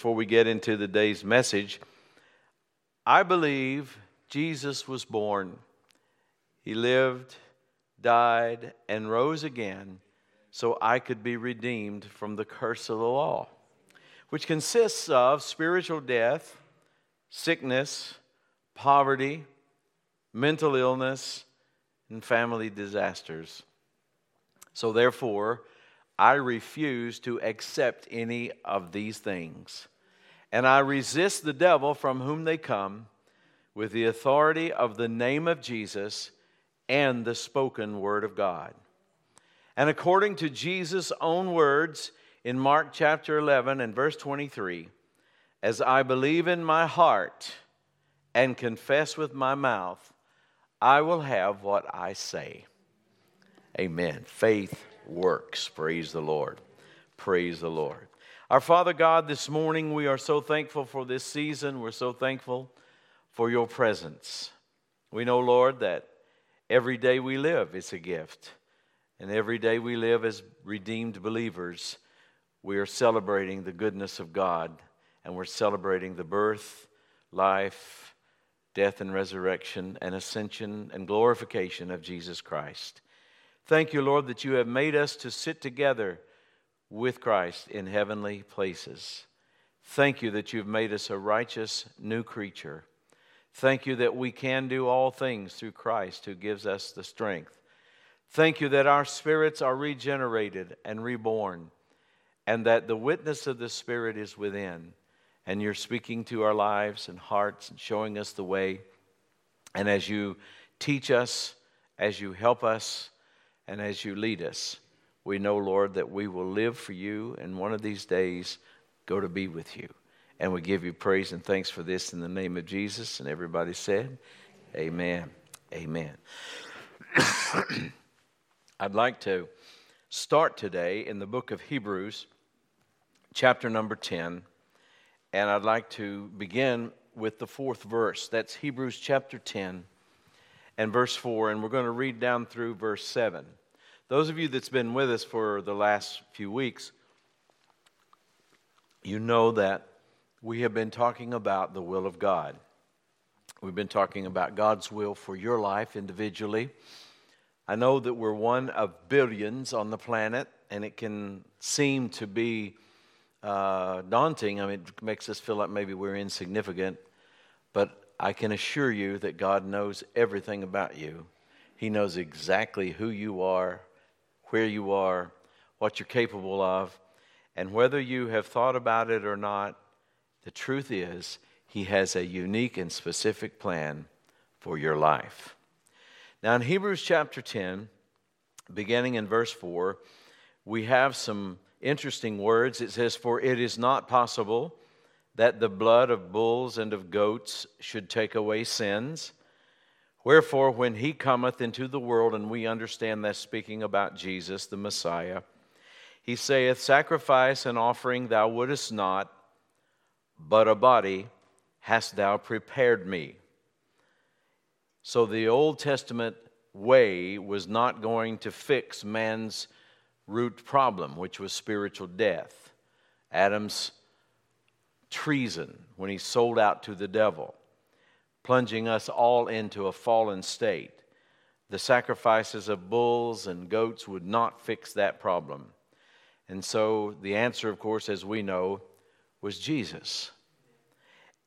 before we get into the day's message, I believe Jesus was born. He lived, died, and rose again so I could be redeemed from the curse of the law, which consists of spiritual death, sickness, poverty, mental illness, and family disasters. So, therefore, I refuse to accept any of these things. And I resist the devil from whom they come with the authority of the name of Jesus and the spoken word of God. And according to Jesus' own words in Mark chapter 11 and verse 23, as I believe in my heart and confess with my mouth, I will have what I say. Amen. Faith works. Praise the Lord. Praise the Lord. Our Father God, this morning we are so thankful for this season. We're so thankful for your presence. We know, Lord, that every day we live is a gift. And every day we live as redeemed believers, we are celebrating the goodness of God and we're celebrating the birth, life, death, and resurrection, and ascension and glorification of Jesus Christ. Thank you, Lord, that you have made us to sit together with Christ in heavenly places. Thank you that you've made us a righteous new creature. Thank you that we can do all things through Christ who gives us the strength. Thank you that our spirits are regenerated and reborn, and that the witness of the Spirit is within, and you're speaking to our lives and hearts and showing us the way. And as you teach us, as you help us, and as you lead us, we know, Lord, that we will live for you and one of these days go to be with you. And we give you praise and thanks for this in the name of Jesus. And everybody said, Amen. Amen. I'd like to start today in the book of Hebrews, chapter number 10. And I'd like to begin with the fourth verse. That's Hebrews chapter 10 and verse 4. And we're going to read down through verse 7. Those of you that's been with us for the last few weeks, you know that we have been talking about the will of God. We've been talking about God's will for your life individually. I know that we're one of billions on the planet, and it can seem to be uh, daunting. I mean, it makes us feel like maybe we're insignificant, but I can assure you that God knows everything about you. He knows exactly who you are, where you are, what you're capable of. And whether you have thought about it or not, the truth is, He has a unique and specific plan for your life. Now, in Hebrews chapter 10, beginning in verse 4, we have some interesting words. It says, For it is not possible that the blood of bulls and of goats should take away sins. Wherefore, when he cometh into the world, and we understand that speaking about Jesus, the Messiah, he saith, Sacrifice and offering thou wouldest not, but a body hast thou prepared me. So the Old Testament way was not going to fix man's root problem, which was spiritual death. Adam's treason when he sold out to the devil plunging us all into a fallen state. The sacrifices of bulls and goats would not fix that problem. And so the answer, of course, as we know, was Jesus.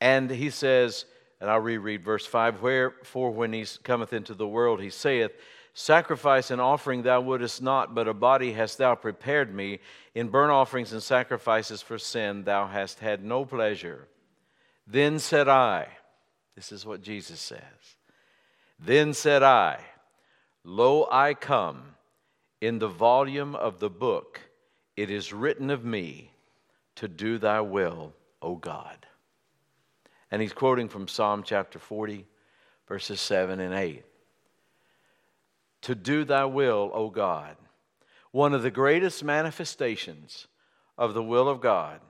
And he says, and I'll reread verse 5 Wherefore, when he cometh into the world, he saith, Sacrifice and offering thou wouldest not, but a body hast thou prepared me. In burnt offerings and sacrifices for sin thou hast had no pleasure. Then said I, this is what Jesus says. Then said I, Lo, I come. In the volume of the book it is written of me to do thy will, O God. And he's quoting from Psalm chapter 40, verses 7 and 8. To do thy will, O God. One of the greatest manifestations of the will of God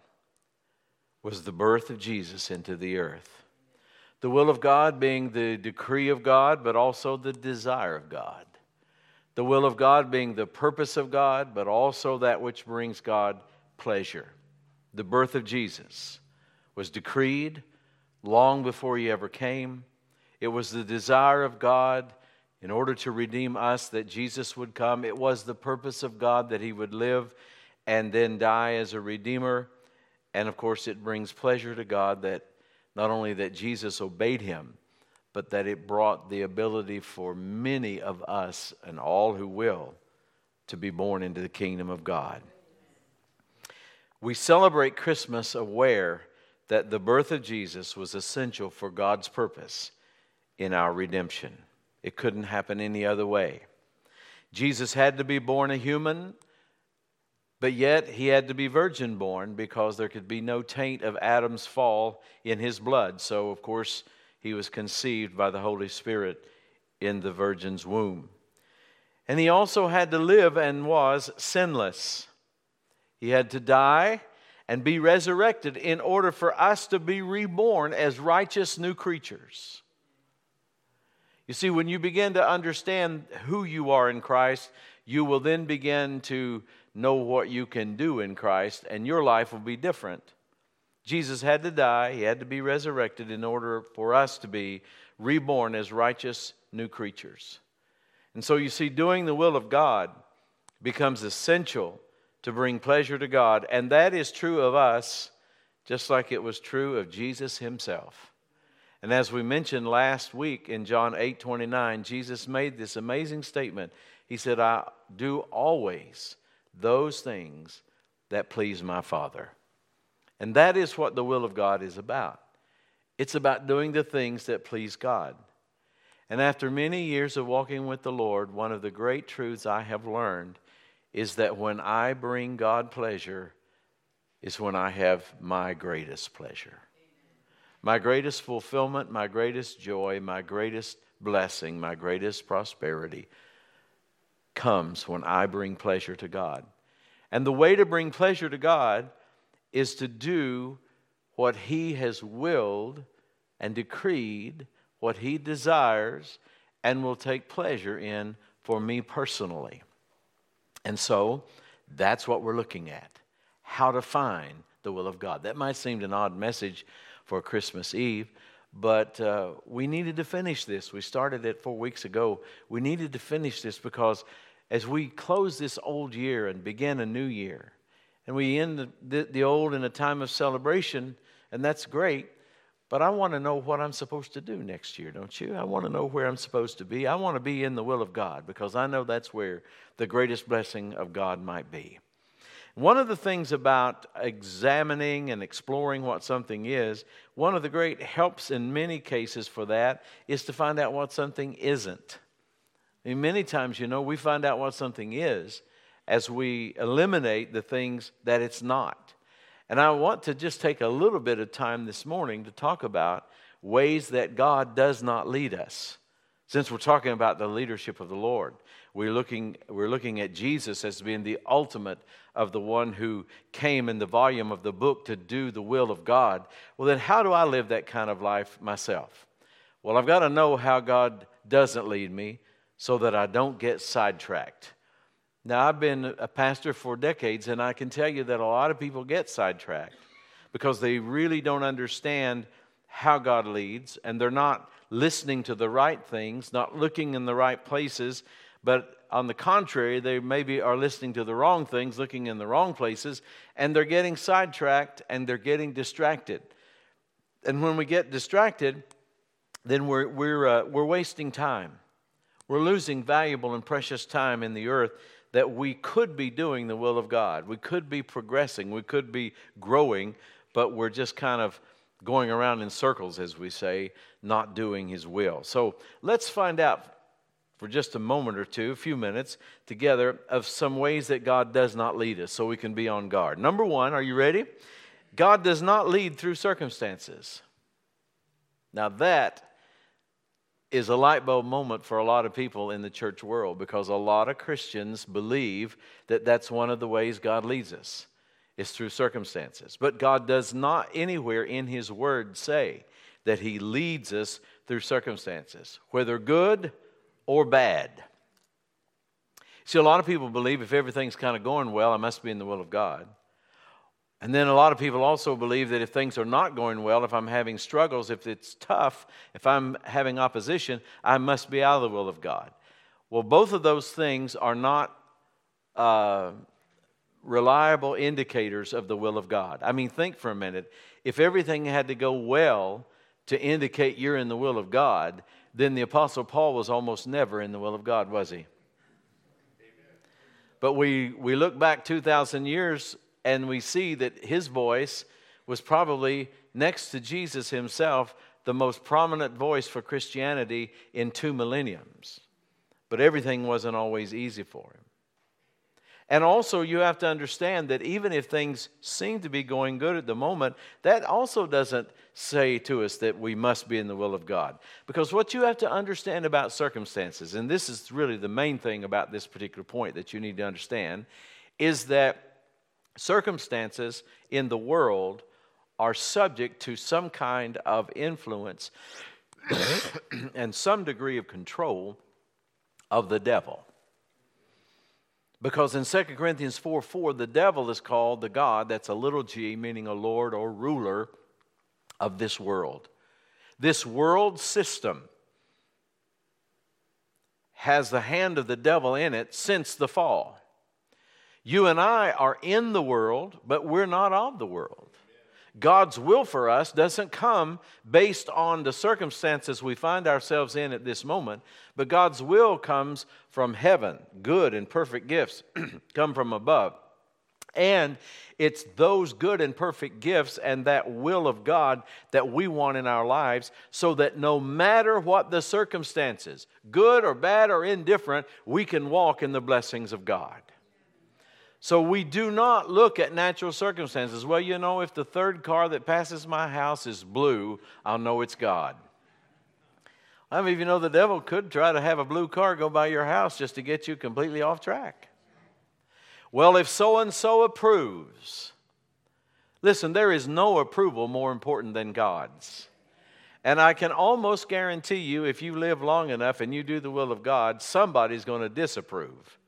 was the birth of Jesus into the earth. The will of God being the decree of God, but also the desire of God. The will of God being the purpose of God, but also that which brings God pleasure. The birth of Jesus. was decreed long before he ever came. It was the desire of God in order to redeem us that Jesus would come. It was the purpose of God that he would live and then die as a redeemer. And of course, it brings pleasure to God that not only that Jesus obeyed him, but that it brought the ability for many of us and all who will to be born into the kingdom of God. We celebrate Christmas aware that the birth of Jesus was essential for God's purpose in our redemption. It couldn't happen any other way. Jesus had to be born a human, but yet he had to be virgin born because there could be no taint of Adam's fall in his blood. So, of course, he was conceived by the Holy Spirit in the virgin's womb. And he also had to live and was sinless. He had to die and be resurrected in order for us to be reborn as righteous new creatures. You see, when you begin to understand who you are in Christ, you will then begin to know what you can do in Christ, and your life will be different. Jesus had to die, he had to be resurrected in order for us to be reborn as righteous new creatures. And so you see, doing the will of God becomes essential to bring pleasure to God, and that is true of us just like it was true of Jesus himself. And as we mentioned last week in John 8 29, Jesus made this amazing statement. He said, I do always those things that please my Father. And that is what the will of God is about. It's about doing the things that please God. And after many years of walking with the Lord, one of the great truths I have learned is that when I bring God pleasure, is when I have my greatest pleasure. My greatest fulfillment, my greatest joy, my greatest blessing, my greatest prosperity comes when I bring pleasure to God. And the way to bring pleasure to God is to do what He has willed and decreed, what He desires and will take pleasure in for me personally. And so that's what we're looking at how to find the will of God. That might seem an odd message for Christmas Eve. But uh, we needed to finish this. We started it four weeks ago. We needed to finish this because as we close this old year and begin a new year, and we end the, the, the old in a time of celebration, and that's great. But I want to know what I'm supposed to do next year, don't you? I want to know where I'm supposed to be. I want to be in the will of God because I know that's where the greatest blessing of God might be. One of the things about examining and exploring what something is, one of the great helps in many cases for that is to find out what something isn't. Many times, you know, we find out what something is as we eliminate the things that it's not. And I want to just take a little bit of time this morning to talk about ways that God does not lead us. Since we're talking about the leadership of the Lord, we're looking, we're looking at Jesus as being the ultimate of the one who came in the volume of the book to do the will of God. Well, then, how do I live that kind of life myself? Well, I've got to know how God doesn't lead me so that I don't get sidetracked. Now, I've been a pastor for decades, and I can tell you that a lot of people get sidetracked because they really don't understand how God leads, and they're not listening to the right things, not looking in the right places, but on the contrary, they maybe are listening to the wrong things, looking in the wrong places, and they're getting sidetracked and they're getting distracted. And when we get distracted, then we're, we're, uh, we're wasting time. We're losing valuable and precious time in the earth that we could be doing the will of God. We could be progressing, we could be growing, but we're just kind of going around in circles, as we say, not doing His will. So let's find out for just a moment or two, a few minutes together, of some ways that God does not lead us so we can be on guard. Number one, are you ready? God does not lead through circumstances. Now, that is a light bulb moment for a lot of people in the church world because a lot of Christians believe that that's one of the ways God leads us is through circumstances. But God does not anywhere in His Word say that He leads us through circumstances, whether good or bad. See, a lot of people believe if everything's kind of going well, I must be in the will of God. And then a lot of people also believe that if things are not going well, if I'm having struggles, if it's tough, if I'm having opposition, I must be out of the will of God. Well, both of those things are not uh, reliable indicators of the will of God. I mean, think for a minute. If everything had to go well to indicate you're in the will of God, then the Apostle Paul was almost never in the will of God, was he? But we, we look back 2,000 years and we see that his voice was probably next to Jesus himself the most prominent voice for Christianity in two millenniums. But everything wasn't always easy for him. And also, you have to understand that even if things seem to be going good at the moment, that also doesn't say to us that we must be in the will of God. Because what you have to understand about circumstances, and this is really the main thing about this particular point that you need to understand, is that circumstances in the world are subject to some kind of influence and some degree of control of the devil. Because in 2 Corinthians 4 4, the devil is called the God, that's a little g, meaning a lord or ruler of this world. This world system has the hand of the devil in it since the fall. You and I are in the world, but we're not of the world. God's will for us doesn't come based on the circumstances we find ourselves in at this moment, but God's will comes from heaven. Good and perfect gifts come from above. And it's those good and perfect gifts and that will of God that we want in our lives so that no matter what the circumstances, good or bad or indifferent, we can walk in the blessings of God. So we do not look at natural circumstances. Well, you know, if the third car that passes my house is blue, I'll know it's God. I mean, you know the devil could try to have a blue car go by your house just to get you completely off track. Well, if so and so approves, listen, there is no approval more important than God's. And I can almost guarantee you, if you live long enough and you do the will of God, somebody's going to disapprove.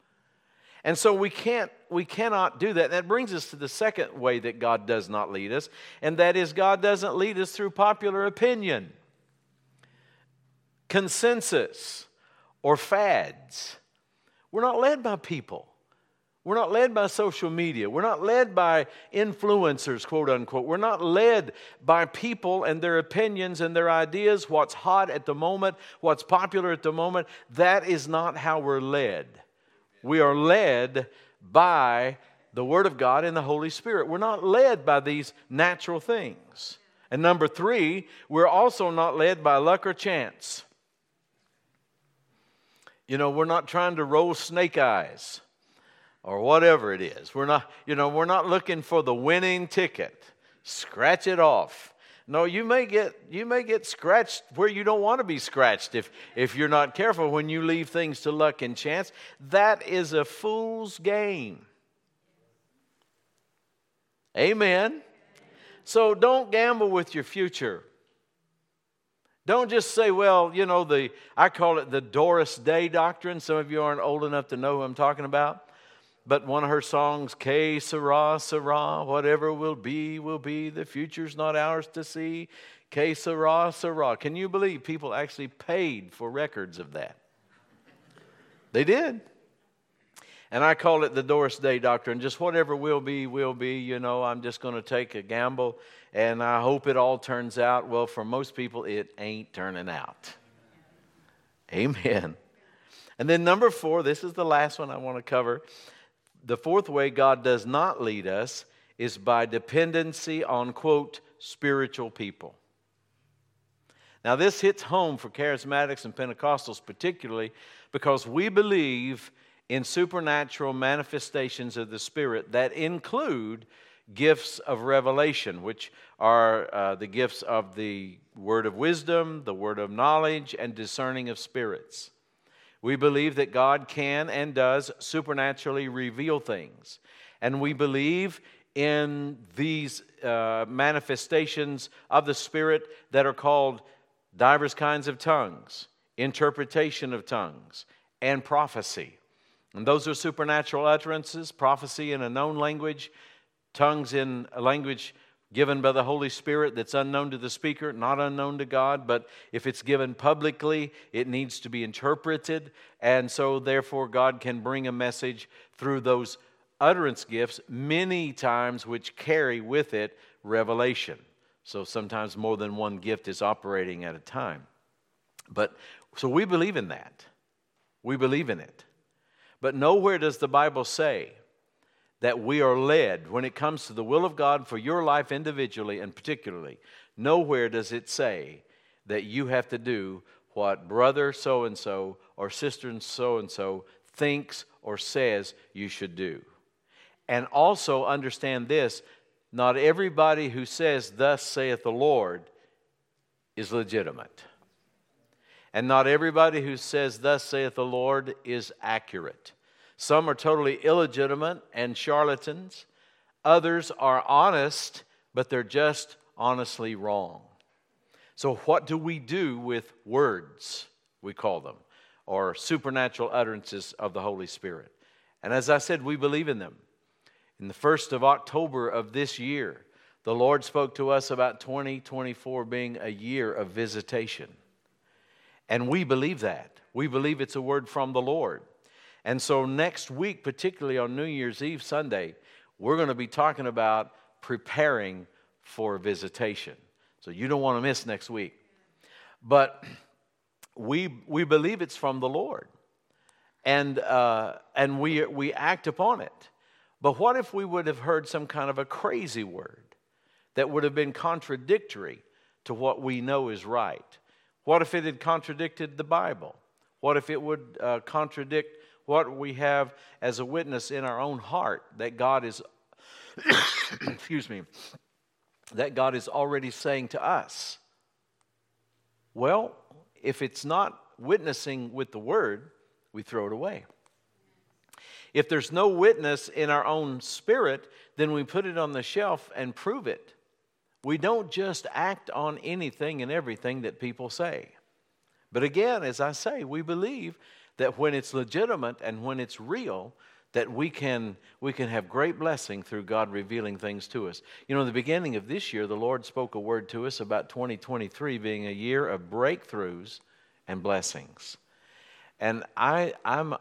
And so we can't we cannot do that. That brings us to the second way that God does not lead us, and that is God doesn't lead us through popular opinion, consensus, or fads. We're not led by people. We're not led by social media. We're not led by influencers, quote unquote. We're not led by people and their opinions and their ideas, what's hot at the moment, what's popular at the moment. That is not how we're led. We are led by the Word of God and the Holy Spirit. We're not led by these natural things. And number three, we're also not led by luck or chance. You know, we're not trying to roll snake eyes or whatever it is. We're not, you know, we're not looking for the winning ticket. Scratch it off. No, you may get you may get scratched where you don't want to be scratched if if you're not careful when you leave things to luck and chance. That is a fool's game. Amen. So don't gamble with your future. Don't just say, well, you know, the I call it the Doris Day doctrine. Some of you aren't old enough to know who I'm talking about but one of her songs, Que Sera, Sera, whatever will be, will be, the future's not ours to see. Que Sera, Sera. Can you believe people actually paid for records of that? They did. And I call it the Doris Day doctrine. Just whatever will be, will be. You know, I'm just going to take a gamble and I hope it all turns out. Well, for most people, it ain't turning out. Amen. And then, number four, this is the last one I want to cover the fourth way God does not lead us is by dependency on, quote, spiritual people. Now, this hits home for charismatics and Pentecostals particularly because we believe in supernatural manifestations of the Spirit that include gifts of revelation, which are uh, the gifts of the word of wisdom, the word of knowledge, and discerning of spirits. We believe that God can and does supernaturally reveal things. And we believe in these uh, manifestations of the Spirit that are called divers kinds of tongues, interpretation of tongues, and prophecy. And those are supernatural utterances, prophecy in a known language, tongues in a language given by the Holy Spirit that's unknown to the speaker, not unknown to God, but if it's given publicly, it needs to be interpreted. And so, therefore, God can bring a message through those utterance gifts, many times which carry with it revelation. So, sometimes more than one gift is operating at a time. But so we believe in that. We believe in it. But nowhere does the Bible say that we are led when it comes to the will of God for your life individually and particularly. Nowhere does it say that you have to do what brother so and so or sister so and so thinks or says you should do. And also understand this not everybody who says, Thus saith the Lord, is legitimate. And not everybody who says, Thus saith the Lord, is accurate. Some are totally illegitimate and charlatans. Others are honest, but they're just honestly wrong. So, what do we do with words, we call them, or supernatural utterances of the Holy Spirit? And as I said, we believe in them. In the first of October of this year, the Lord spoke to us about 2024 being a year of visitation. And we believe that. We believe it's a word from the Lord. And so, next week, particularly on New Year's Eve Sunday, we're going to be talking about preparing for visitation. So, you don't want to miss next week. But we, we believe it's from the Lord, and, uh, and we, we act upon it. But what if we would have heard some kind of a crazy word that would have been contradictory to what we know is right? What if it had contradicted the Bible? What if it would uh, contradict what we have as a witness in our own heart that God is, excuse me, that God is already saying to us. Well, if it's not witnessing with the word, we throw it away. If there's no witness in our own spirit, then we put it on the shelf and prove it. We don't just act on anything and everything that people say. But again, as I say, we believe that when it's legitimate and when it's real, that we can, we can have great blessing through God revealing things to us. You know, in the beginning of this year, the Lord spoke a word to us about 2023 being a year of breakthroughs and blessings. And I, I'm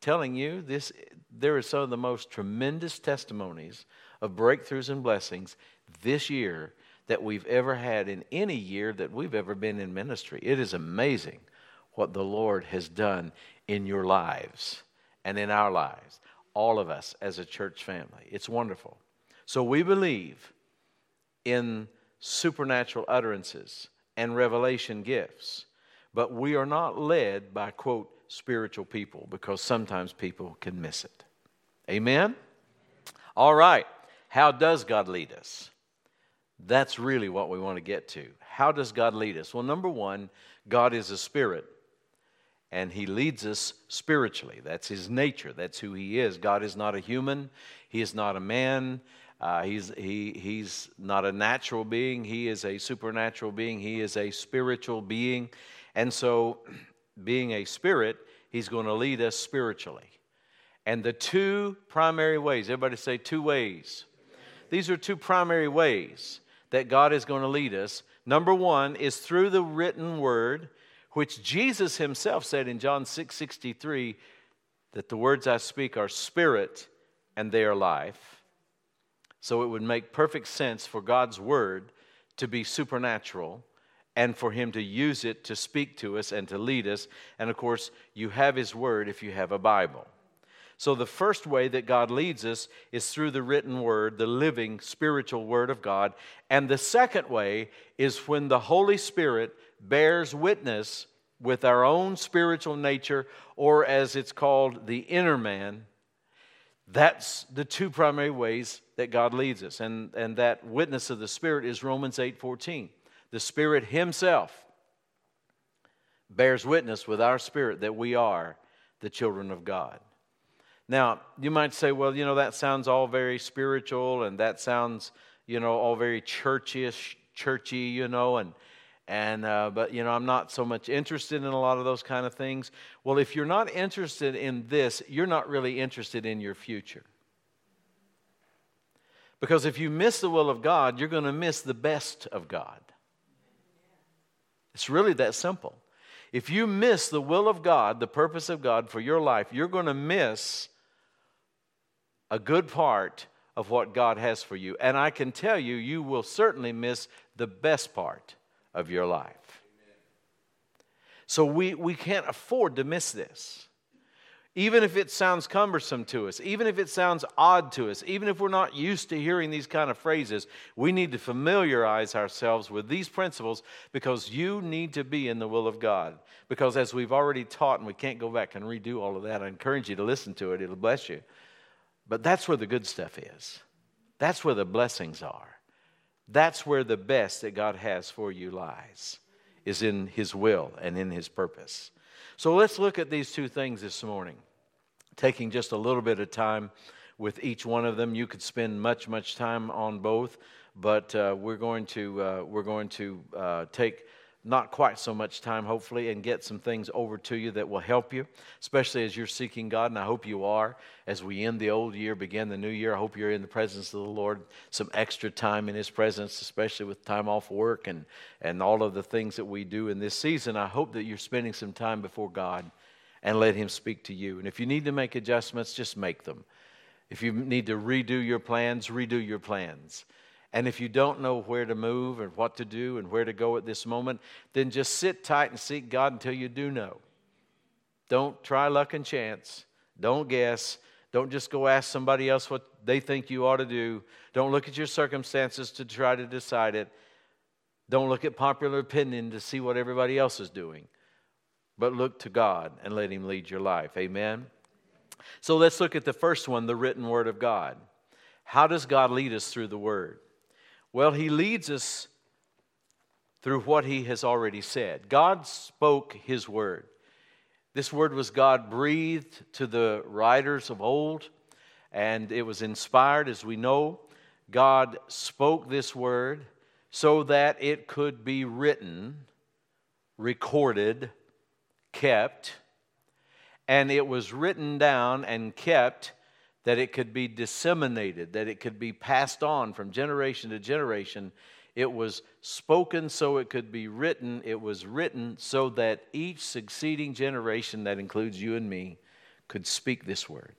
telling you, this, there are some of the most tremendous testimonies of breakthroughs and blessings this year that we've ever had in any year that we've ever been in ministry. It is amazing what the Lord has done in your lives and in our lives, all of us as a church family. It's wonderful. So we believe in supernatural utterances and revelation gifts, but we are not led by, quote, spiritual people because sometimes people can miss it. Amen? All right. How does God lead us? That's really what we want to get to. How does God lead us? Well, number one, God is a spirit and he leads us spiritually. That's his nature, that's who he is. God is not a human, he is not a man. Uh, he's, he, he's not a natural being, he is a supernatural being, he is a spiritual being. And so, being a spirit, he's going to lead us spiritually. And the two primary ways, everybody say two ways. These are two primary ways that God is going to lead us. Number one is through the written word which Jesus himself said in John 6 63 that the words I speak are spirit and they are life. So it would make perfect sense for God's word to be supernatural and for him to use it to speak to us and to lead us. And of course, you have his word if you have a Bible. So, the first way that God leads us is through the written word, the living spiritual word of God. And the second way is when the Holy Spirit bears witness with our own spiritual nature, or as it's called, the inner man. That's the two primary ways that God leads us. And, and that witness of the Spirit is Romans 8 14. The Spirit Himself bears witness with our spirit that we are the children of God. Now, you might say, well, you know, that sounds all very spiritual and that sounds, you know, all very churchish, churchy, you know, and and uh, but you know i'm not so much interested in a lot of those kind of things well if you're not interested in this you're not really interested in your future Because if you miss the will of God, you're going to miss the best of God. It's really that simple. If you miss the will of God, the purpose of God for your life, you're going to miss a good part of what God has for you. And I can tell you, you will certainly miss the best part of your life. So we, we can't afford to miss this. Even if it sounds cumbersome to us, even if it sounds odd to us, even if we're not used to hearing these kind of phrases, we need to familiarize ourselves with these principles because you need to be in the will of God. Because as we've already taught, and we can't go back and redo all of that, I encourage you to listen to it, it'll bless you. But that's where the good stuff is, that's where the blessings are, that's where the best that God has for you lies, is in His will and in His purpose. So let's look at these two things this morning, taking just a little bit of time with each one of them. You could spend much, much time on both, but uh, we're going to uh, we're going to uh, take not quite so much time, hopefully, and get some things over to you that will help you, especially as you're seeking God. And I hope you are as we end the old year, begin the new year. I hope you're in the presence of the Lord, some extra time in His presence, especially with time off work and, and all of the things that we do in this season. I hope that you're spending some time before God and let Him speak to you. And if you need to make adjustments, just make them. If you need to redo your plans, redo your plans. And if you don't know where to move and what to do and where to go at this moment, then just sit tight and seek God until you do know. Don't try luck and chance. Don't guess. Don't just go ask somebody else what they think you ought to do. Don't look at your circumstances to try to decide it. Don't look at popular opinion to see what everybody else is doing. But look to God and let Him lead your life. Amen? So let's look at the first one the written Word of God. How does God lead us through the Word? Well, he leads us through what he has already said. God spoke his word. This word was God breathed to the writers of old, and it was inspired, as we know. God spoke this word so that it could be written, recorded, kept, and it was written down and kept that it could be disseminated, that it could be passed on from generation to generation. It was spoken so it could be written. It was written so that each succeeding generation, that includes you and me, could speak this word.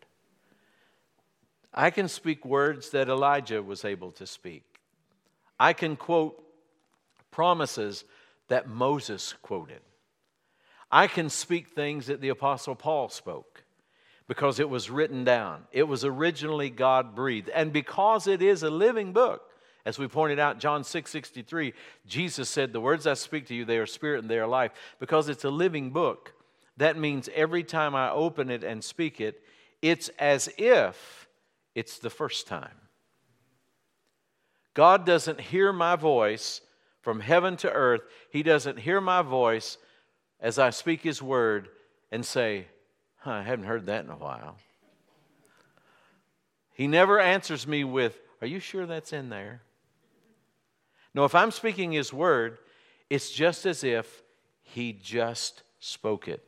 I can speak words that Elijah was able to speak. I can quote promises that Moses quoted. I can speak things that the Apostle Paul spoke because it was written down. It was originally God breathed. And because it is a living book, as we pointed out, John 6 63, Jesus said, The words I speak to you, they are spirit and they are life. Because it's a living book, that means every time I open it and speak it, it's as if it's the first time. God doesn't hear my voice from heaven to earth. He doesn't hear my voice as I speak His word and say, Huh, I haven't heard that in a while. He never answers me with, Are you sure that's in there? No, if I'm speaking His word, it's just as if He just spoke it.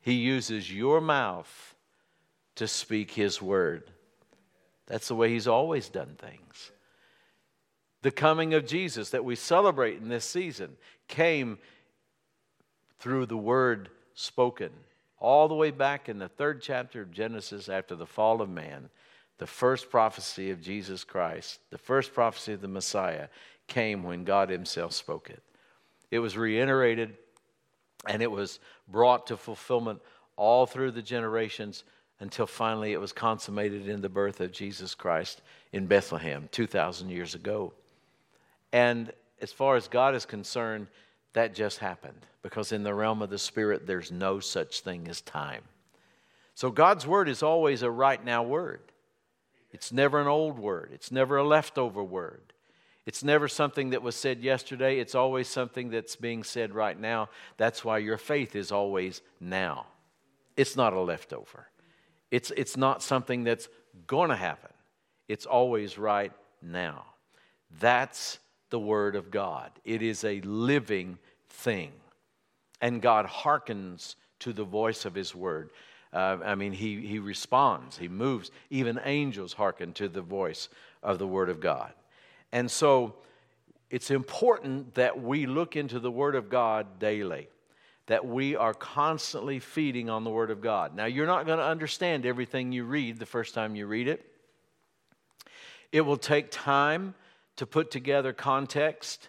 He uses your mouth to speak His word. That's the way He's always done things. The coming of Jesus that we celebrate in this season came through the word spoken all the way back in the third chapter of Genesis after the fall of man, the first prophecy of Jesus Christ, the first prophecy of the Messiah, came when God Himself spoke it. It was reiterated and it was brought to fulfillment all through the generations until finally it was consummated in the birth of Jesus Christ in Bethlehem 2,000 years ago. And as far as God is concerned, that just happened because in the realm of the Spirit, there's no such thing as time. So God's word is always a right now word. It's never an old word, it's never a leftover word. It's never something that was said yesterday, it's always something that's being said right now. That's why your faith is always now. It's not a leftover, it's, it's not something that's going to happen. It's always right now. That's the Word of God. It is a living thing. And God hearkens to the voice of His Word. Uh, I mean, he, he responds, he moves. Even angels hearken to the voice of the Word of God. And so it's important that we look into the Word of God daily, that we are constantly feeding on the Word of God. Now, you're not going to understand everything you read the first time you read it. It will take time to put together context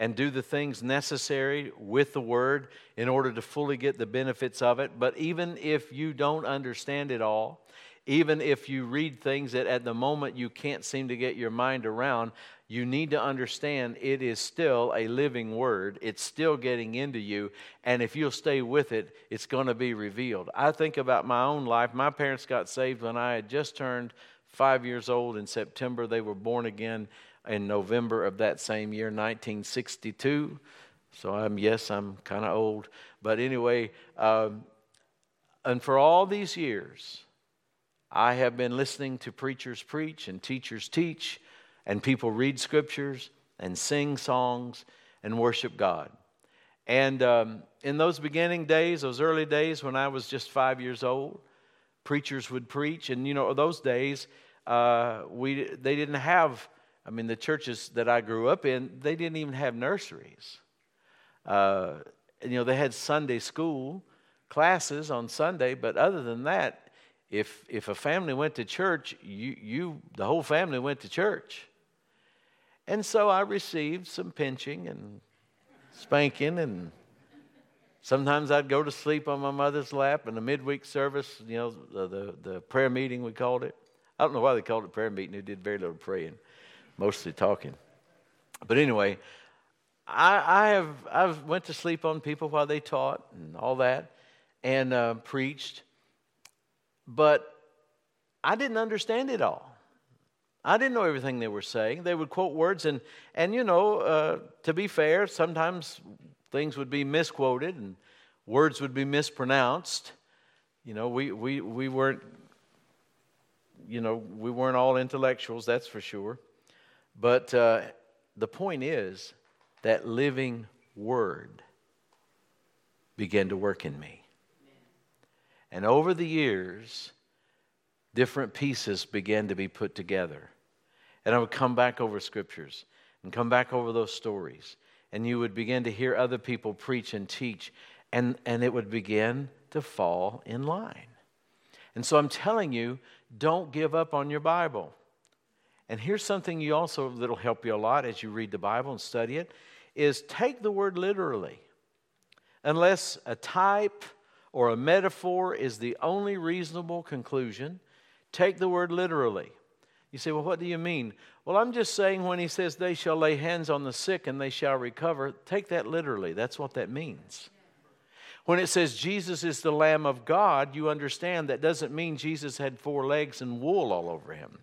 and do the things necessary with the Word in order to fully get the benefits of it. But even if you don't understand it all, even if you read things that at the moment you can't seem to get your mind around, you need to understand it is still a living word. It's still getting into you. And if you'll stay with it, it's going to be revealed. I think about my own life. My parents got saved when I had just turned five years old in September. They were born again in November of that same year, 1962. So I'm, yes, I'm kind of old. But anyway, um, and for all these years, I have been listening to preachers preach and teachers teach, and people read scriptures and sing songs and worship God. And um, in those beginning days, those early days when I was just five years old, preachers would preach. And, you know, those days, uh, we, they didn't have, I mean, the churches that I grew up in, they didn't even have nurseries. Uh, you know, they had Sunday school classes on Sunday, but other than that, if if a family went to church, you you the whole family went to church. And so I received some pinching and spanking and sometimes I'd go to sleep on my mother's lap in the midweek service, you know, the, the, the prayer meeting we called it. I don't know why they called it prayer meeting. They did very little praying, mostly talking. But anyway, I, I have I've went to sleep on people while they taught and all that, and uh, preached but I didn't understand it all. I didn't know everything they were saying. They would quote words, and, and you know, uh, to be fair, sometimes things would be misquoted and words would be mispronounced. You know, we, we, we weren't, you know, we weren't all intellectuals, that's for sure. But uh, the point is that living word began to work in me. And over the years, different pieces began to be put together. And I would come back over scriptures and come back over those stories. And you would begin to hear other people preach and teach, and, and it would begin to fall in line. And so I'm telling you, don't give up on your Bible. And here's something you also that'll help you a lot as you read the Bible and study it is take the word literally. Unless a type or a metaphor is the only reasonable conclusion, take the word literally. You say, well, what do you mean? Well, I'm just saying when he says they shall lay hands on the sick and they shall recover, take that literally. That's what that means. When it says Jesus is the Lamb of God, you understand that doesn't mean Jesus had four legs and wool all over him.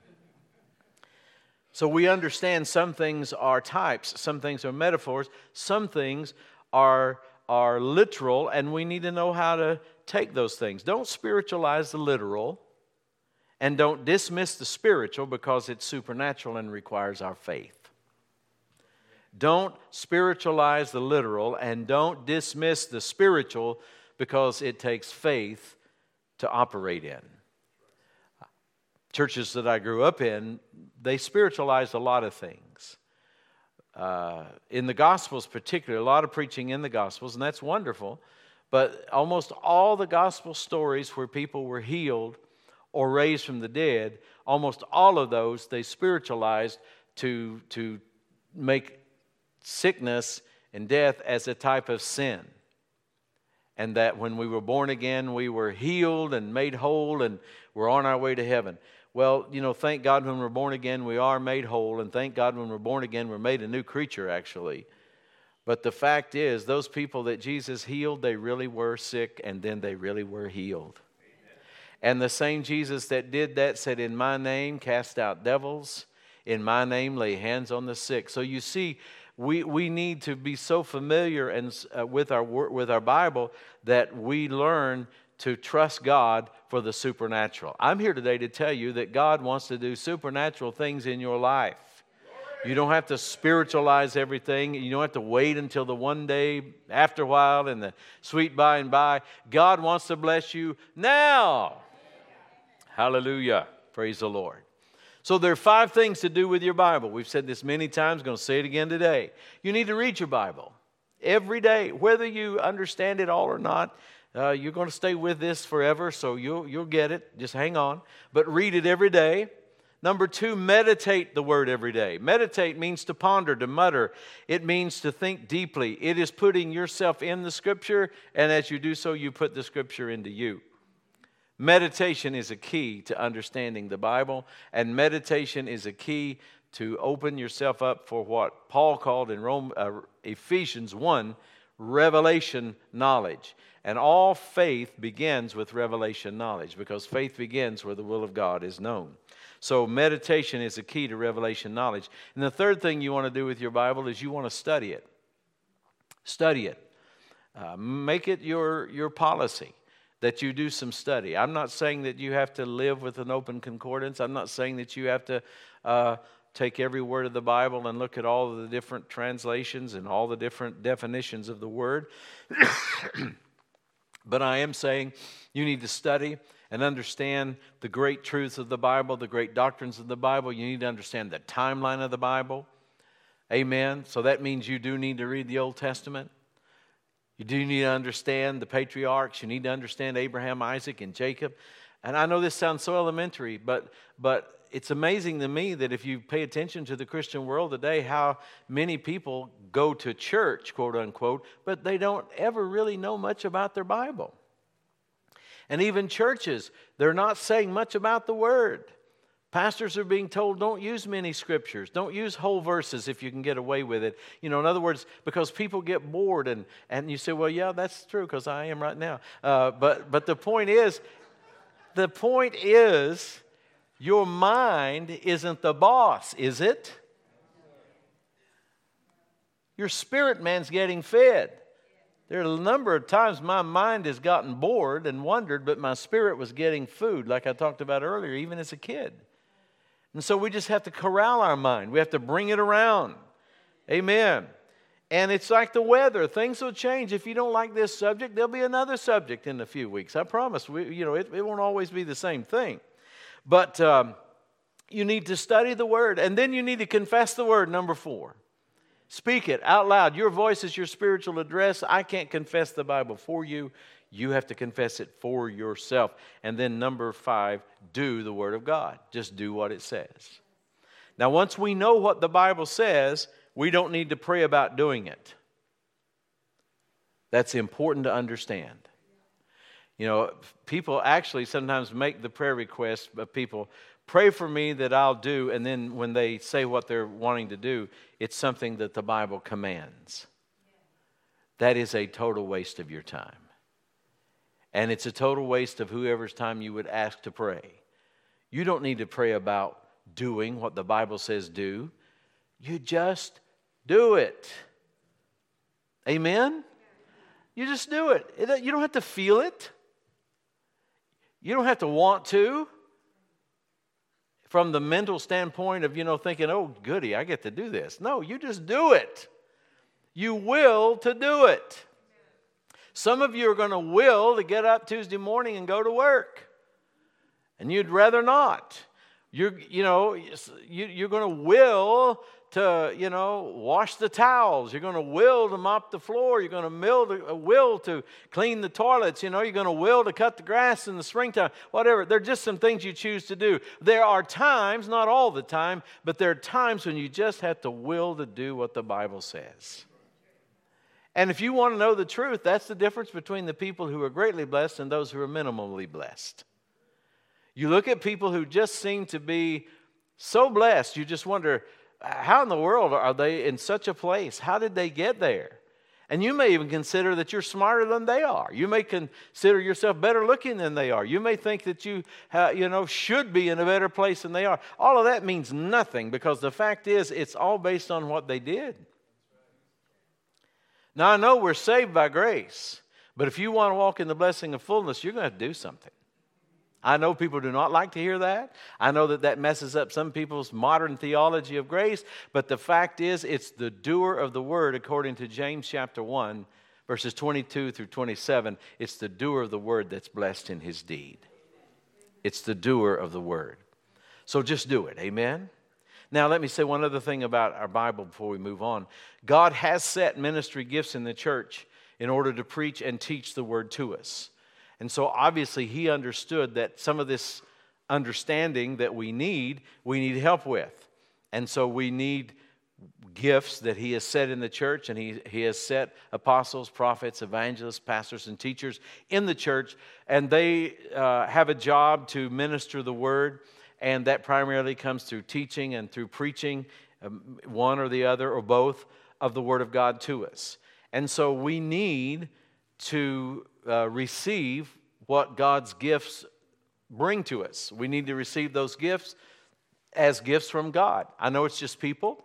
So we understand some things are types, some things are metaphors, some things are are literal, and we need to know how to take those things. Don't spiritualize the literal, and don't dismiss the spiritual because it's supernatural and requires our faith. Don't spiritualize the literal, and don't dismiss the spiritual because it takes faith to operate in. Churches that I grew up in, they spiritualized a lot of things uh, in the Gospels, particularly, a lot of preaching in the Gospels, and that's wonderful. But almost all the Gospel stories where people were healed or raised from the dead, almost all of those they spiritualized to, to make sickness and death as a type of sin. And that when we were born again, we were healed and made whole and we're on our way to heaven. Well, you know, thank God when we're born again, we are made whole. And thank God when we're born again, we're made a new creature, actually. But the fact is, those people that Jesus healed, they really were sick and then they really were healed. And the same Jesus that did that said, In my name, cast out devils. In my name, lay hands on the sick. So you see, we, we need to be so familiar and, uh, with, our, with our Bible that we learn to trust God for the supernatural. I'm here today to tell you that God wants to do supernatural things in your life. You don't have to spiritualize everything. You don't have to wait until the one day after a while and the sweet by and by. God wants to bless you now. Hallelujah. Praise the Lord. So there are five things to do with your Bible. We've said this many times, going to say it again today. You need to read your Bible every day, whether you understand it all or not. Uh, you're going to stay with this forever, so you'll, you'll get it. Just hang on. But read it every day. Number two, meditate the word every day. Meditate means to ponder, to mutter. It means to think deeply. It is putting yourself in the scripture, and as you do so, you put the scripture into you. Meditation is a key to understanding the Bible, and meditation is a key to open yourself up for what Paul called in Rome, uh, Ephesians 1 revelation knowledge. And all faith begins with revelation knowledge because faith begins where the will of God is known. So, meditation is a key to revelation knowledge. And the third thing you want to do with your Bible is you want to study it. Study it. Uh, make it your, your policy that you do some study. I'm not saying that you have to live with an open concordance. I'm not saying that you have to uh, take every word of the Bible and look at all the different translations and all the different definitions of the word. but I am saying you need to study and understand the great truths of the Bible, the great doctrines of the Bible. You need to understand the timeline of the Bible. Amen. So that means you do need to read the Old Testament. You do need to understand the patriarchs. You need to understand Abraham, Isaac, and Jacob. And I know this sounds so elementary, but, but it's amazing to me that if you pay attention to the Christian world today, how many people go to church, quote unquote, but they don't ever really know much about their Bible. And even churches, they're not saying much about the Word. Pastors are being told don't use many scriptures, don't use whole verses if you can get away with it. You know, in other words, because people get bored and, and you say, well, yeah, that's true because I am right now. Uh, but, but the point is, the point is, your mind isn't the boss, is it? Your spirit man's getting fed. There are a number of times my mind has gotten bored and wondered, but my spirit was getting food, like I talked about earlier, even as a kid. And so we just have to corral our mind, we have to bring it around. Amen. And it's like the weather. Things will change. If you don't like this subject, there'll be another subject in a few weeks. I promise. We, you know, it, it won't always be the same thing. But um, you need to study the word. And then you need to confess the word, number four. Speak it out loud. Your voice is your spiritual address. I can't confess the Bible for you. You have to confess it for yourself. And then, number five, do the Word of God. Just do what it says. Now, once we know what the Bible says, we don't need to pray about doing it. That's important to understand. You know, people actually sometimes make the prayer request of people, Pray for me that I'll do. And then when they say what they're wanting to do, it's something that the Bible commands. That is a total waste of your time. And it's a total waste of whoever's time you would ask to pray. You don't need to pray about doing what the Bible says do, you just do it. Amen? You just do it. You don't have to feel it. You don't have to want to from the mental standpoint of, you know, thinking, oh, goody, I get to do this. No, you just do it. You will to do it. Some of you are going to will to get up Tuesday morning and go to work, and you'd rather not. You're, you know, you, are going to will to, you know, wash the towels. You're going to will to mop the floor. You're going to will to, uh, will to clean the toilets. You know, you're going to will to cut the grass in the springtime. Whatever. There are just some things you choose to do. There are times, not all the time, but there are times when you just have to will to do what the Bible says. And if you want to know the truth, that's the difference between the people who are greatly blessed and those who are minimally blessed. You look at people who just seem to be so blessed, you just wonder, how in the world are they in such a place? How did they get there? And you may even consider that you're smarter than they are. You may consider yourself better looking than they are. You may think that you, you know, should be in a better place than they are. All of that means nothing because the fact is, it's all based on what they did. Now, I know we're saved by grace, but if you want to walk in the blessing of fullness, you're going to have to do something. I know people do not like to hear that. I know that that messes up some people's modern theology of grace, but the fact is, it's the doer of the word, according to James chapter 1, verses 22 through 27. It's the doer of the word that's blessed in his deed. It's the doer of the word. So just do it. Amen? Now, let me say one other thing about our Bible before we move on. God has set ministry gifts in the church in order to preach and teach the word to us. And so obviously he understood that some of this understanding that we need, we need help with. And so we need gifts that he has set in the church, and he, he has set apostles, prophets, evangelists, pastors, and teachers in the church, and they uh, have a job to minister the word, and that primarily comes through teaching and through preaching, um, one or the other or both of the word of God to us. And so we need to uh, receive what God's gifts bring to us. We need to receive those gifts as gifts from God. I know it's just people,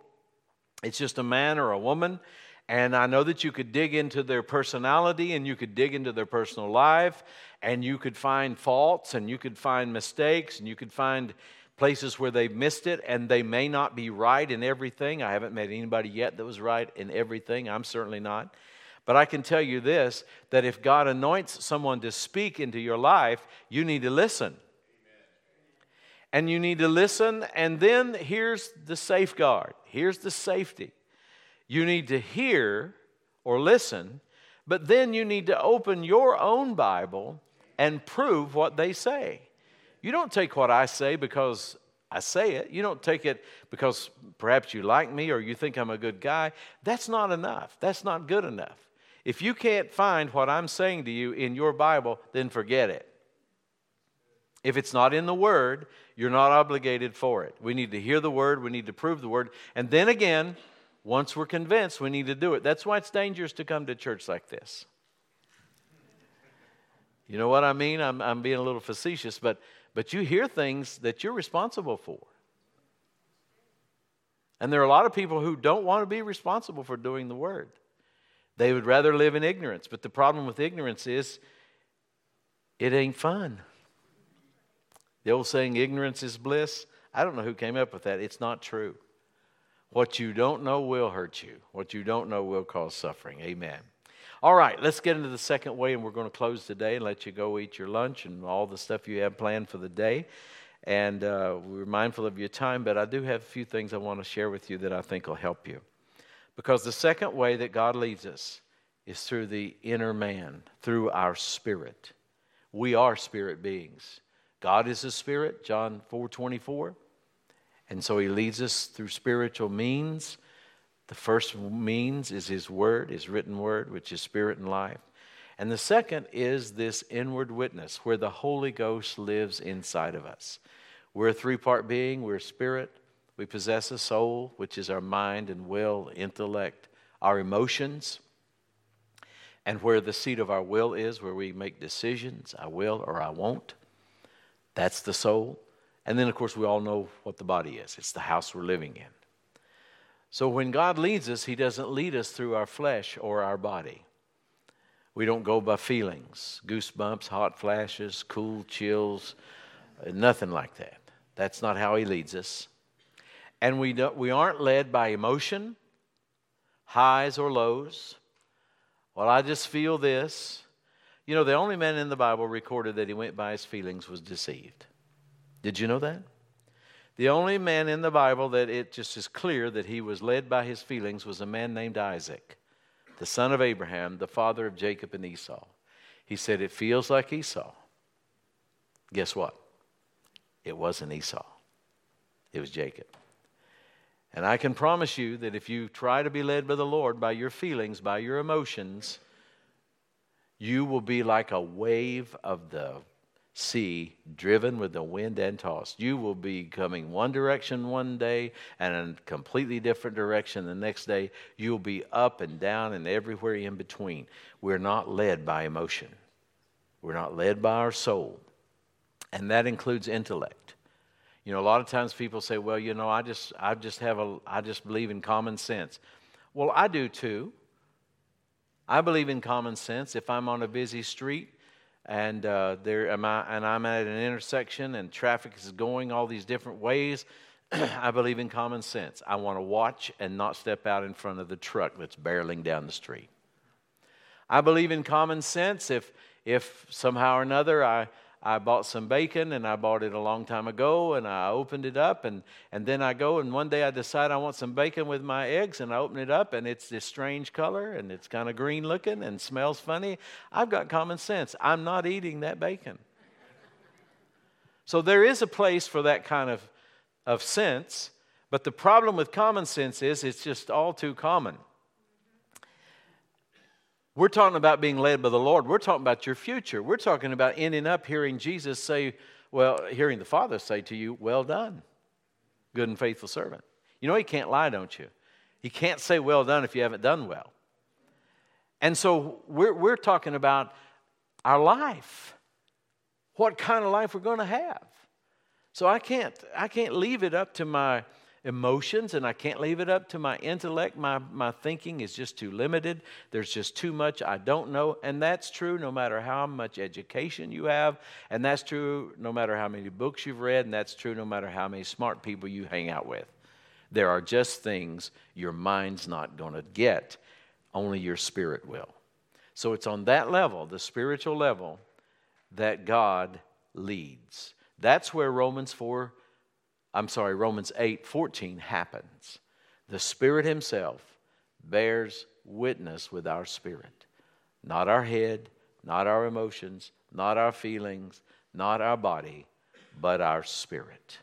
it's just a man or a woman. And I know that you could dig into their personality and you could dig into their personal life and you could find faults and you could find mistakes and you could find places where they've missed it and they may not be right in everything. I haven't met anybody yet that was right in everything. I'm certainly not. But I can tell you this that if God anoints someone to speak into your life, you need to listen. And you need to listen, and then here's the safeguard here's the safety. You need to hear or listen, but then you need to open your own Bible and prove what they say. You don't take what I say because I say it. You don't take it because perhaps you like me or you think I'm a good guy. That's not enough. That's not good enough. If you can't find what I'm saying to you in your Bible, then forget it. If it's not in the Word, you're not obligated for it. We need to hear the Word, we need to prove the Word, and then again, once we're convinced, we need to do it. That's why it's dangerous to come to church like this. You know what I mean? I'm, I'm being a little facetious, but, but you hear things that you're responsible for. And there are a lot of people who don't want to be responsible for doing the Word. They would rather live in ignorance. But the problem with ignorance is it ain't fun. The old saying, ignorance is bliss. I don't know who came up with that. It's not true. What you don't know will hurt you, what you don't know will cause suffering. Amen. All right, let's get into the second way, and we're going to close today and let you go eat your lunch and all the stuff you have planned for the day. And uh, we're mindful of your time, but I do have a few things I want to share with you that I think will help you. Because the second way that God leads us is through the inner man, through our spirit. We are spirit beings. God is a spirit, John 4 24. And so he leads us through spiritual means. The first means is his word, his written word, which is spirit and life. And the second is this inward witness, where the Holy Ghost lives inside of us. We're a three part being, we're spirit, we possess a soul, which is our mind and will, intellect, our emotions. And where the seat of our will is, where we make decisions, I will or I won't. That's the soul. And then, of course, we all know what the body is it's the house we're living in. So when God leads us, He doesn't lead us through our flesh or our body. We don't go by feelings, goosebumps, hot flashes, cool chills, nothing like that. That's not how He leads us and we, we aren't led by emotion, highs or lows. Well, I just feel this. You know, the only man in the Bible recorded that he went by his feelings was deceived. Did you know that? The only man in the Bible that it just is clear that he was led by his feelings was a man named Isaac, the son of Abraham, the father of Jacob and Esau. He said, It feels like Esau. Guess what? It wasn't Esau, it was Jacob. And I can promise you that if you try to be led by the Lord by your feelings, by your emotions, you will be like a wave of the sea driven with the wind and tossed. You will be coming one direction one day and a completely different direction the next day. You'll be up and down and everywhere in between. We're not led by emotion, we're not led by our soul, and that includes intellect. You know, a lot of times people say, "Well, you know, I just I just have a I just believe in common sense." Well, I do too. I believe in common sense. If I'm on a busy street, and uh, there am I, and I'm at an intersection, and traffic is going all these different ways. I believe in common sense. I want to watch and not step out in front of the truck that's barreling down the street. I believe in common sense. If if somehow or another I I bought some bacon and I bought it a long time ago and I opened it up and, and then I go and one day I decide I want some bacon with my eggs and I open it up and it's this strange color and it's kind of green looking and smells funny. I've got common sense. I'm not eating that bacon. so there is a place for that kind of, of sense, but the problem with common sense is it's just all too common. We're talking about being led by the Lord. We're talking about your future. We're talking about ending up hearing Jesus say, well, hearing the Father say to you, Well done, good and faithful servant. You know, he can't lie, don't you? He can't say, Well done, if you haven't done well. And so we're, we're talking about our life, what kind of life we're going to have. So I can't, I can't leave it up to my emotions and I can't leave it up to my intellect. My, my thinking is just too limited. There's just too much I don't know. And that's true no matter how much education you have. And that's true no matter how many books you've read. And that's true no matter how many smart people you hang out with. There are just things your mind's not going to get, only your spirit will. So it's on that level, the spiritual level, that God leads. That's where Romans 4 I'm sorry, Romans 8 14 happens. The Spirit Himself bears witness with our spirit, not our head, not our emotions, not our feelings, not our body, but our spirit.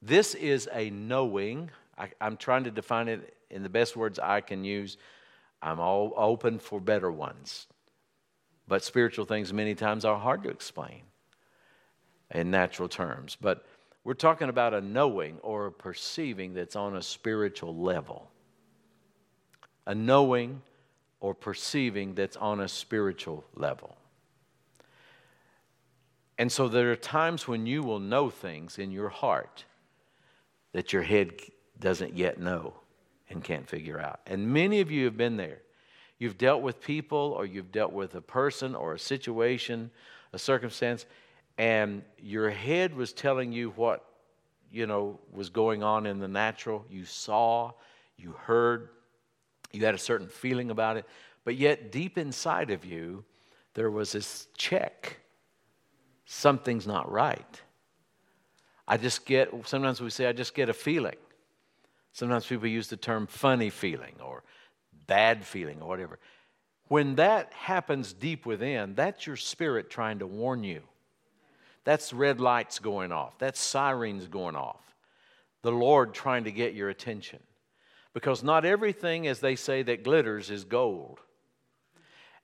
This is a knowing. I, am trying to define it in the best words I can use. I'm all open for better ones. But spiritual things many times are hard to explain in natural terms. But we're talking about a knowing or a perceiving that's on a spiritual level. A knowing or perceiving that's on a spiritual level. And so there are times when you will know things in your heart that your head doesn't yet know and can't figure out. And many of you have been there. You've dealt with people, or you've dealt with a person, or a situation, a circumstance, and your head was telling you what you know was going on in the natural. You saw you heard you had a certain feeling about it. But yet deep inside of you there was this check. Something's not right. I just get sometimes we say i just get a feeling. Sometimes people use the term funny feeling or bad feeling or whatever. When that happens deep within that's your spirit trying to warn you that's red lights going off. That's sirens going off. The Lord trying to get your attention. Because not everything, as they say, that glitters is gold.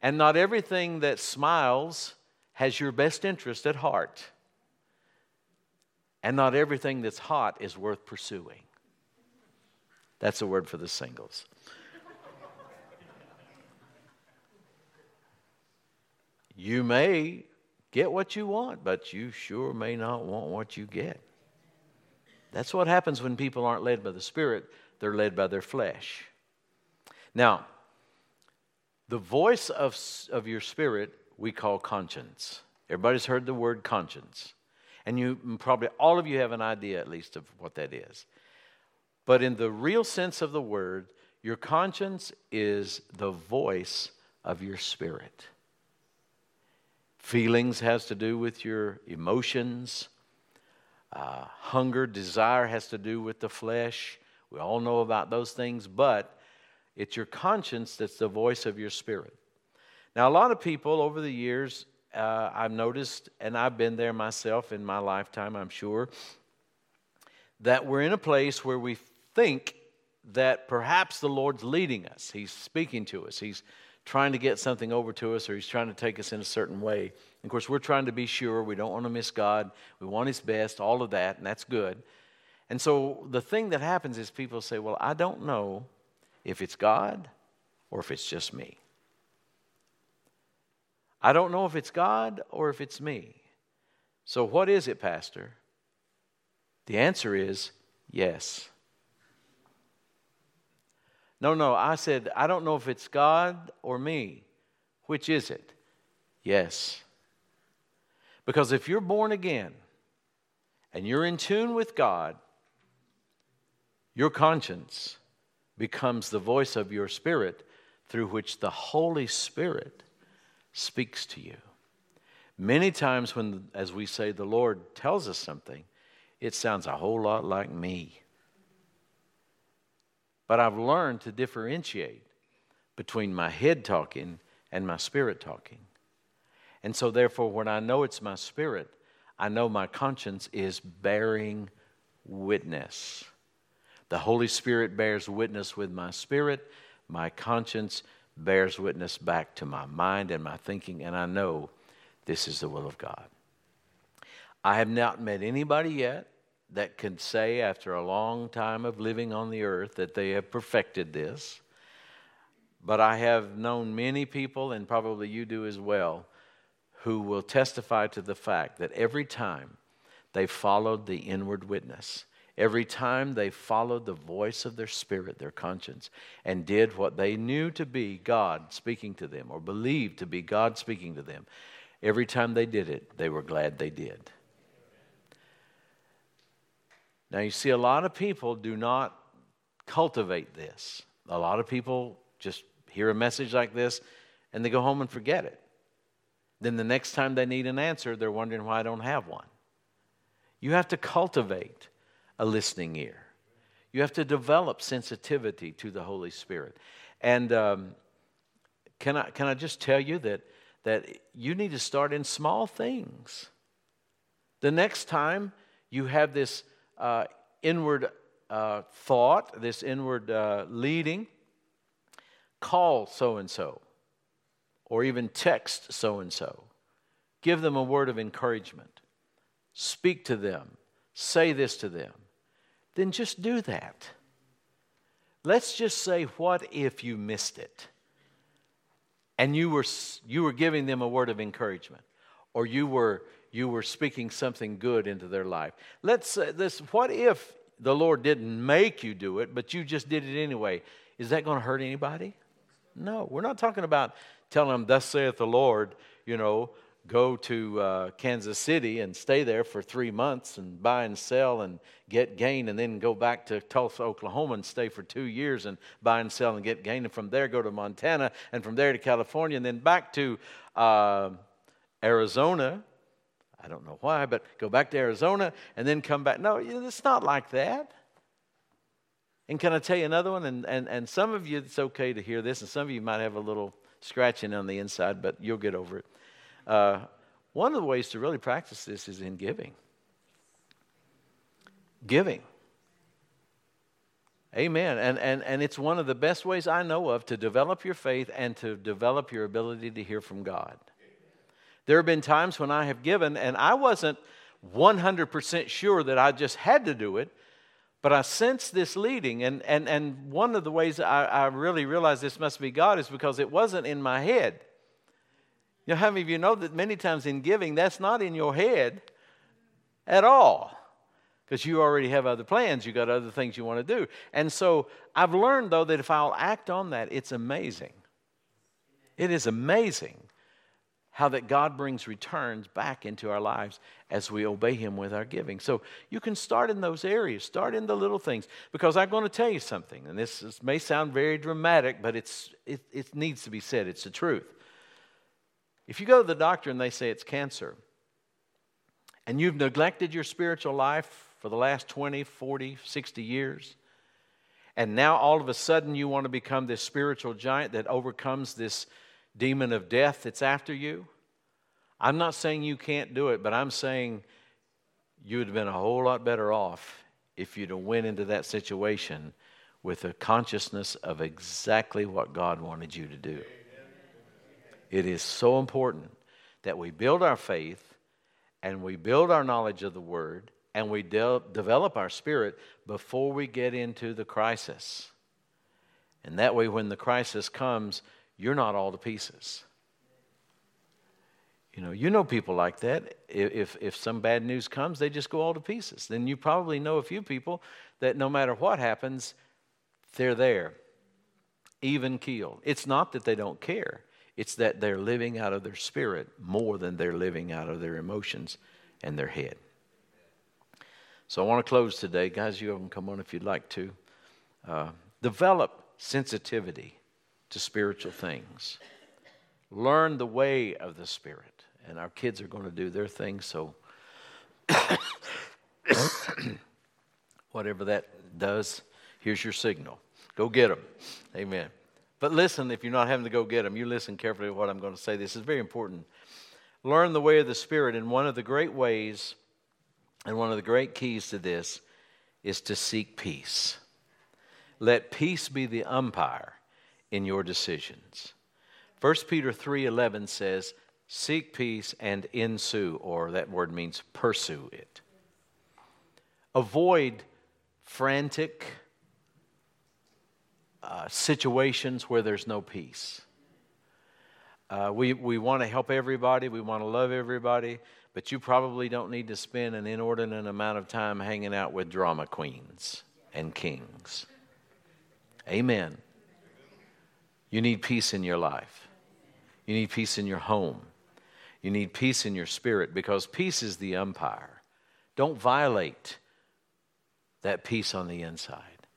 And not everything that smiles has your best interest at heart. And not everything that's hot is worth pursuing. That's a word for the singles. You may get what you want, but you sure may not want what you get. That's what happens when people aren't led by the Spirit, they're led by their flesh. Now, the voice of, of your spirit we call conscience. Everybody's heard the word conscience. And you probably, all of you have an idea at least of what that is. But in the real sense of the word, your conscience is the voice of your spirit. Feelings has to do with your emotions. Uh, hunger, desire has to do with the flesh. We all know about those things, but it's your conscience that's the voice of your spirit. Now, a lot of people over the years, uh, I've noticed, and I've been there myself in my lifetime, I'm sure, that we're in a place where we think that perhaps the Lord's leading us. He's speaking to us. He's trying to get something over to us or he's trying to take us in a certain way. And of course, we're trying to be sure. We don't want to miss God. We want His best, all of that, and that's good. And so the thing that happens is people say, Well, I don't know if it's God or if it's just me. I don't know if it's God or if it's me. So, what is it, Pastor? The answer is yes. No, no, I said, I don't know if it's God or me. Which is it? Yes. Because if you're born again and you're in tune with God, your conscience becomes the voice of your spirit through which the Holy Spirit speaks to you. Many times, when, as we say, the Lord tells us something, it sounds a whole lot like me. But I've learned to differentiate between my head talking and my spirit talking. And so, therefore, when I know it's my spirit, I know my conscience is bearing witness. The Holy Spirit bears witness with my spirit, my conscience bears witness back to my mind and my thinking, and I know this is the will of God. I have not met anybody yet that can say, after a long time of living on the earth, that they have perfected this. But I have known many people, and probably you do as well, who will testify to the fact that every time they followed the inward witness, every time they followed the voice of their spirit, their conscience, and did what they knew to be God speaking to them or believed to be God speaking to them, every time they did it, they were glad they did. Now, you see, a lot of people do not cultivate this. A lot of people just hear a message like this and they go home and forget it. Then the next time they need an answer, they're wondering why I don't have one. You have to cultivate a listening ear. You have to develop sensitivity to the Holy Spirit. And um, can, I, can I just tell you that, that you need to start in small things? The next time you have this uh, inward uh, thought, this inward uh, leading, call so and so, or even text so and so. Give them a word of encouragement. Speak to them. Say this to them. Then just do that. Let's just say, what if you missed it? And you were, you were giving them a word of encouragement, or you were, you were speaking something good into their life. Let's say this what if the Lord didn't make you do it, but you just did it anyway? Is that going to hurt anybody? No, we're not talking about telling them, Thus saith the Lord, you know, go to uh, Kansas City and stay there for three months and buy and sell and get gain, and then go back to Tulsa, Oklahoma and stay for two years and buy and sell and get gain, and from there go to Montana, and from there to California, and then back to uh, Arizona. I don't know why, but go back to Arizona and then come back. No, it's not like that. And can I tell you another one? And, and, and some of you, it's okay to hear this, and some of you might have a little scratching on the inside, but you'll get over it. Uh, one of the ways to really practice this is in giving. Giving. Amen. And, and, and it's one of the best ways I know of to develop your faith and to develop your ability to hear from God. There have been times when I have given, and I wasn't 100% sure that I just had to do it, but I sensed this leading. And, and, and one of the ways I, I really realized this must be God is because it wasn't in my head. You know, how many of you know that many times in giving, that's not in your head at all? Because you already have other plans, you got other things you want to do. And so I've learned, though, that if I'll act on that, it's amazing. It is amazing how that God brings returns back into our lives as we obey Him with our giving. So you can start in those areas, start in the little things, because I'm going to tell you something, and this, this may sound very dramatic, but it's, it, it needs to be said. It's the truth. If you go to the doctor and they say it's cancer, and you've neglected your spiritual life for the last 20, 40, 60 years, and now all of a sudden you want to become this spiritual giant that overcomes this demon of death that's after you. I'm not saying you can't do it, but I'm saying you would have been a whole lot better off if you'd have went into that situation with a consciousness of exactly what God wanted you to do. It is so important that we build our faith and we build our knowledge of the Word and we de- develop our spirit before we get into the crisis. And that way, when the crisis comes, you're not all to pieces. You know, you know people like that. If, if some bad news comes, they just go all to pieces. Then you probably know a few people that no matter what happens, they're there, even keeled. It's not that they don't care, It's that they're living out of their spirit more than they're living out of their emotions and their head. So I want to close today. Guys, you can come on if you'd like to. Uh, develop sensitivity to spiritual things. Learn the way of the Spirit. And our kids are going to do their thing, so whatever that does, here's your signal. Go get them. Amen. But listen, if you're not having to go get them, you listen carefully to what I'm going to say. This is very important. Learn the way of the Spirit. And one of the great ways and one of the great keys to this is to seek peace. Let peace be the umpire in your decisions. 1 Peter 3:11 says, "Seek peace and ensue," or that word means pursue it. Avoid frantic uh, situations where there's no peace. Uh, we we want to help everybody, we want to love everybody, but you probably don't need to spend an inordinate amount of time hanging out with drama queens and kings. Amen. You need peace in your life. You need peace in your home. You need peace in your spirit because peace is the umpire. Don't violate that peace on the inside.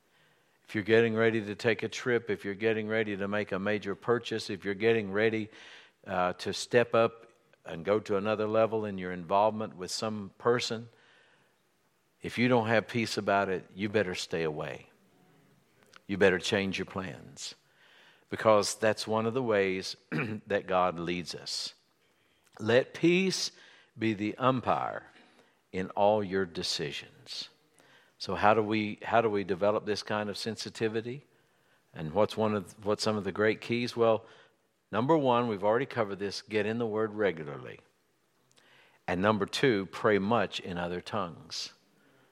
If you're getting ready to take a trip, if you're getting ready to make a major purchase, if you're getting ready uh, to step up and go to another level in your involvement with some person, if you don't have peace about it, you better stay away. You better change your plans because that's one of the ways that God leads us. Let peace be the umpire in all your decisions. So how do we how do we develop this kind of sensitivity? And what's one of what's some of the great keys? Well, Number one, we've already covered this get in the Word regularly. And number two, pray much in other tongues.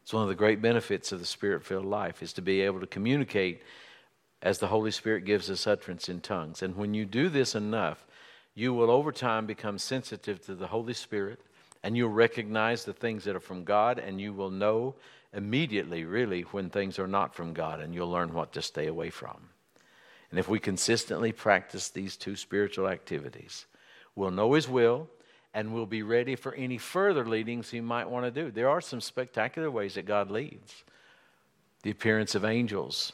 It's one of the great benefits of the Spirit filled life is to be able to communicate as the Holy Spirit gives us utterance in tongues. And when you do this enough, you will over time become sensitive to the Holy Spirit and you'll recognize the things that are from God and you will know immediately, really, when things are not from God and you'll learn what to stay away from. And if we consistently practice these two spiritual activities, we'll know His will and we'll be ready for any further leadings He might want to do. There are some spectacular ways that God leads the appearance of angels,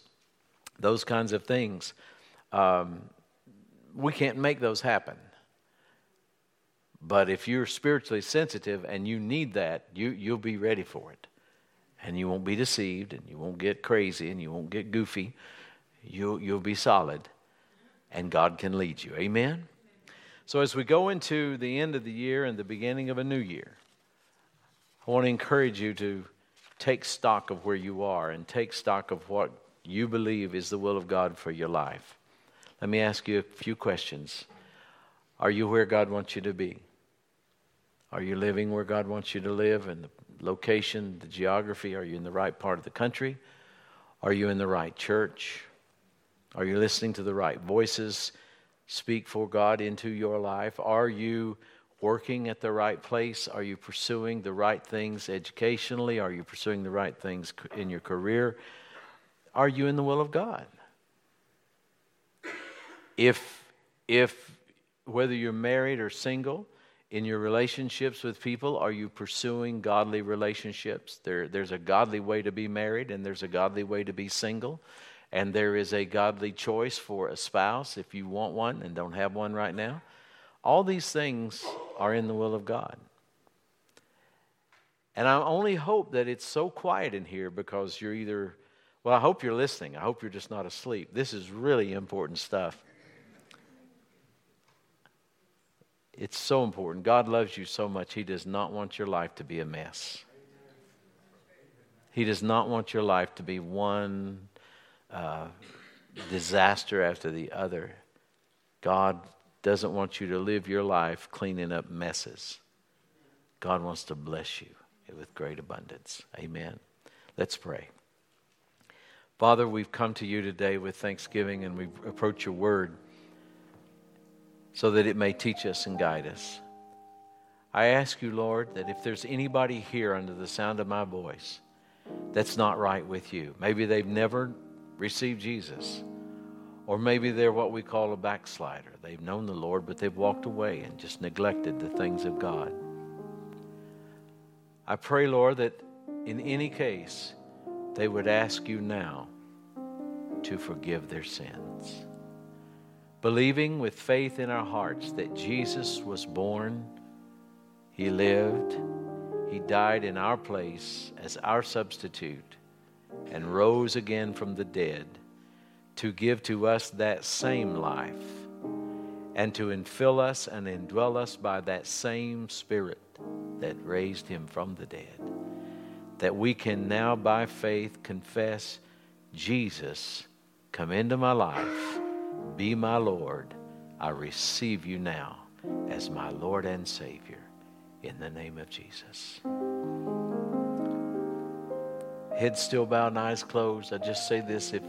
those kinds of things. Um, we can't make those happen. But if you're spiritually sensitive and you need that, you, you'll be ready for it. And you won't be deceived and you won't get crazy and you won't get goofy you'll, you'll be solid and God can lead you. Amen? So, as we go into the end of the year and the beginning of a new year, I want to encourage you to take stock of where you are and take stock of what you believe is the will of God for your life. Let me ask you a few questions. Are you where God wants you to be? Are you living where God wants you to live and the location, the geography? Are you in the right part of the country? Are you in the right church? Are you listening to the right voices speak for God into your life? Are you working at the right place? Are you pursuing the right things educationally? Are you pursuing the right things in your career? Are you in the will of God? If, if whether you're married or single, in your relationships with people, are you pursuing godly relationships? There, there's a godly way to be married and there's a godly way to be single and there is a godly choice for a spouse if you want one and don't have one right now. All these things are in the will of God. And I only hope that it's so quiet in here because you're either, well, I hope you're listening. I hope you're just not asleep. This is really important stuff. It's so important. God loves you so much, He does not want your life to be a mess. He does not want your life to be one uh, disaster after the other. God doesn't want you to live your life cleaning up messes. God wants to bless you with great abundance. Amen. Let's pray. Father, we've come to you today with thanksgiving and we approach your word so that it may teach us and guide us. I ask you, Lord, that if there's anybody here under the sound of my voice that's not right with you, maybe they've never received Jesus, Or maybe they're what we call a backslider. They've known the Lord, but they've walked away and just neglected the things of God. I pray, Lord, that in any case, they would ask you now to forgive their sins. Believing with faith in our hearts that Jesus was born, He lived, He died in our place as our substitute, and rose again from the dead to give to us that same life and to infill us and indwell us by that same Spirit that raised him from the dead. That we can now, by faith, confess Jesus, come into my life, be my Lord. I receive you now as my Lord and Savior in the name of Jesus. Head still bowed and eyes closed. I just say this if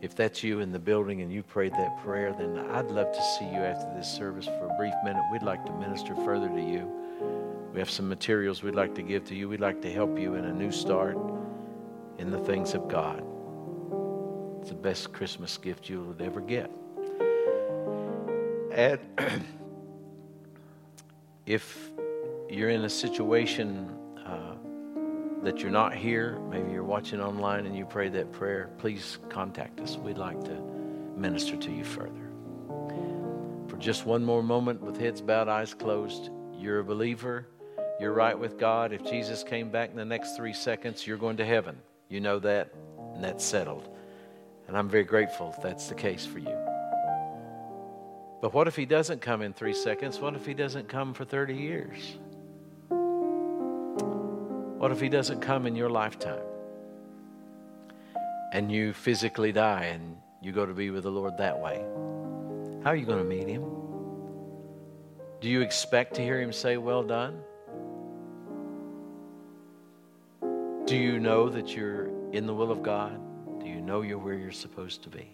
if that's you in the building and you prayed that prayer, then I'd love to see you after this service for a brief minute. We'd like to minister further to you. We have some materials we'd like to give to you. We'd like to help you in a new start in the things of God. It's the best Christmas gift you would ever get. And if you're in a situation uh, that you're not here, maybe you're watching online and you pray that prayer, please contact us. We'd like to minister to you further. For just one more moment, with heads bowed, eyes closed, you're a believer. You're right with God. If Jesus came back in the next three seconds, you're going to heaven. You know that, and that's settled. And I'm very grateful if that's the case for you. But what if he doesn't come in three seconds? What if he doesn't come for 30 years? What if He doesn't come in your lifetime? And you physically die and you go to be with the Lord that way? How are you going to meet Him? Do you expect to hear Him say, Well done? Do you know that you're in the will of God? Do you know you're where you're supposed to be?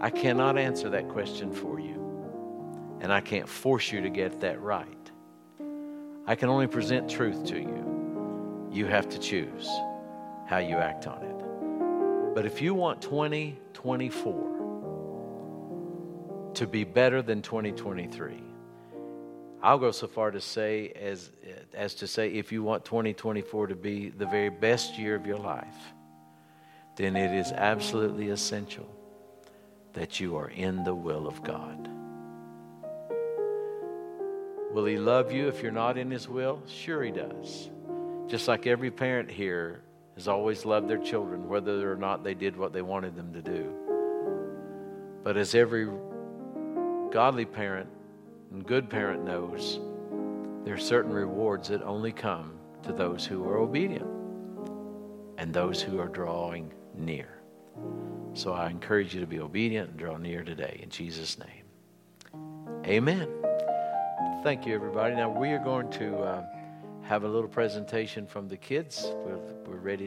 I cannot answer that question for you, and I can't force you to get that right. I can only present truth to you. You have to choose how you act on it. But if you want 2024 to be better than 2023, I'll go so far to say as, as to say if you want 2024 to be the very best year of your life, then it is absolutely essential that you are in the will of God. Will He love you if you're not in His will? Sure, He does. Just like every parent here has always loved their children, whether or not they did what they wanted them to do. But as every godly parent and good parent knows, there are certain rewards that only come to those who are obedient and those who are drawing near. So I encourage you to be obedient and draw near today in Jesus' name. Amen. Thank you, everybody. Now we are going to. Uh, have a little presentation from the kids. We're, we're ready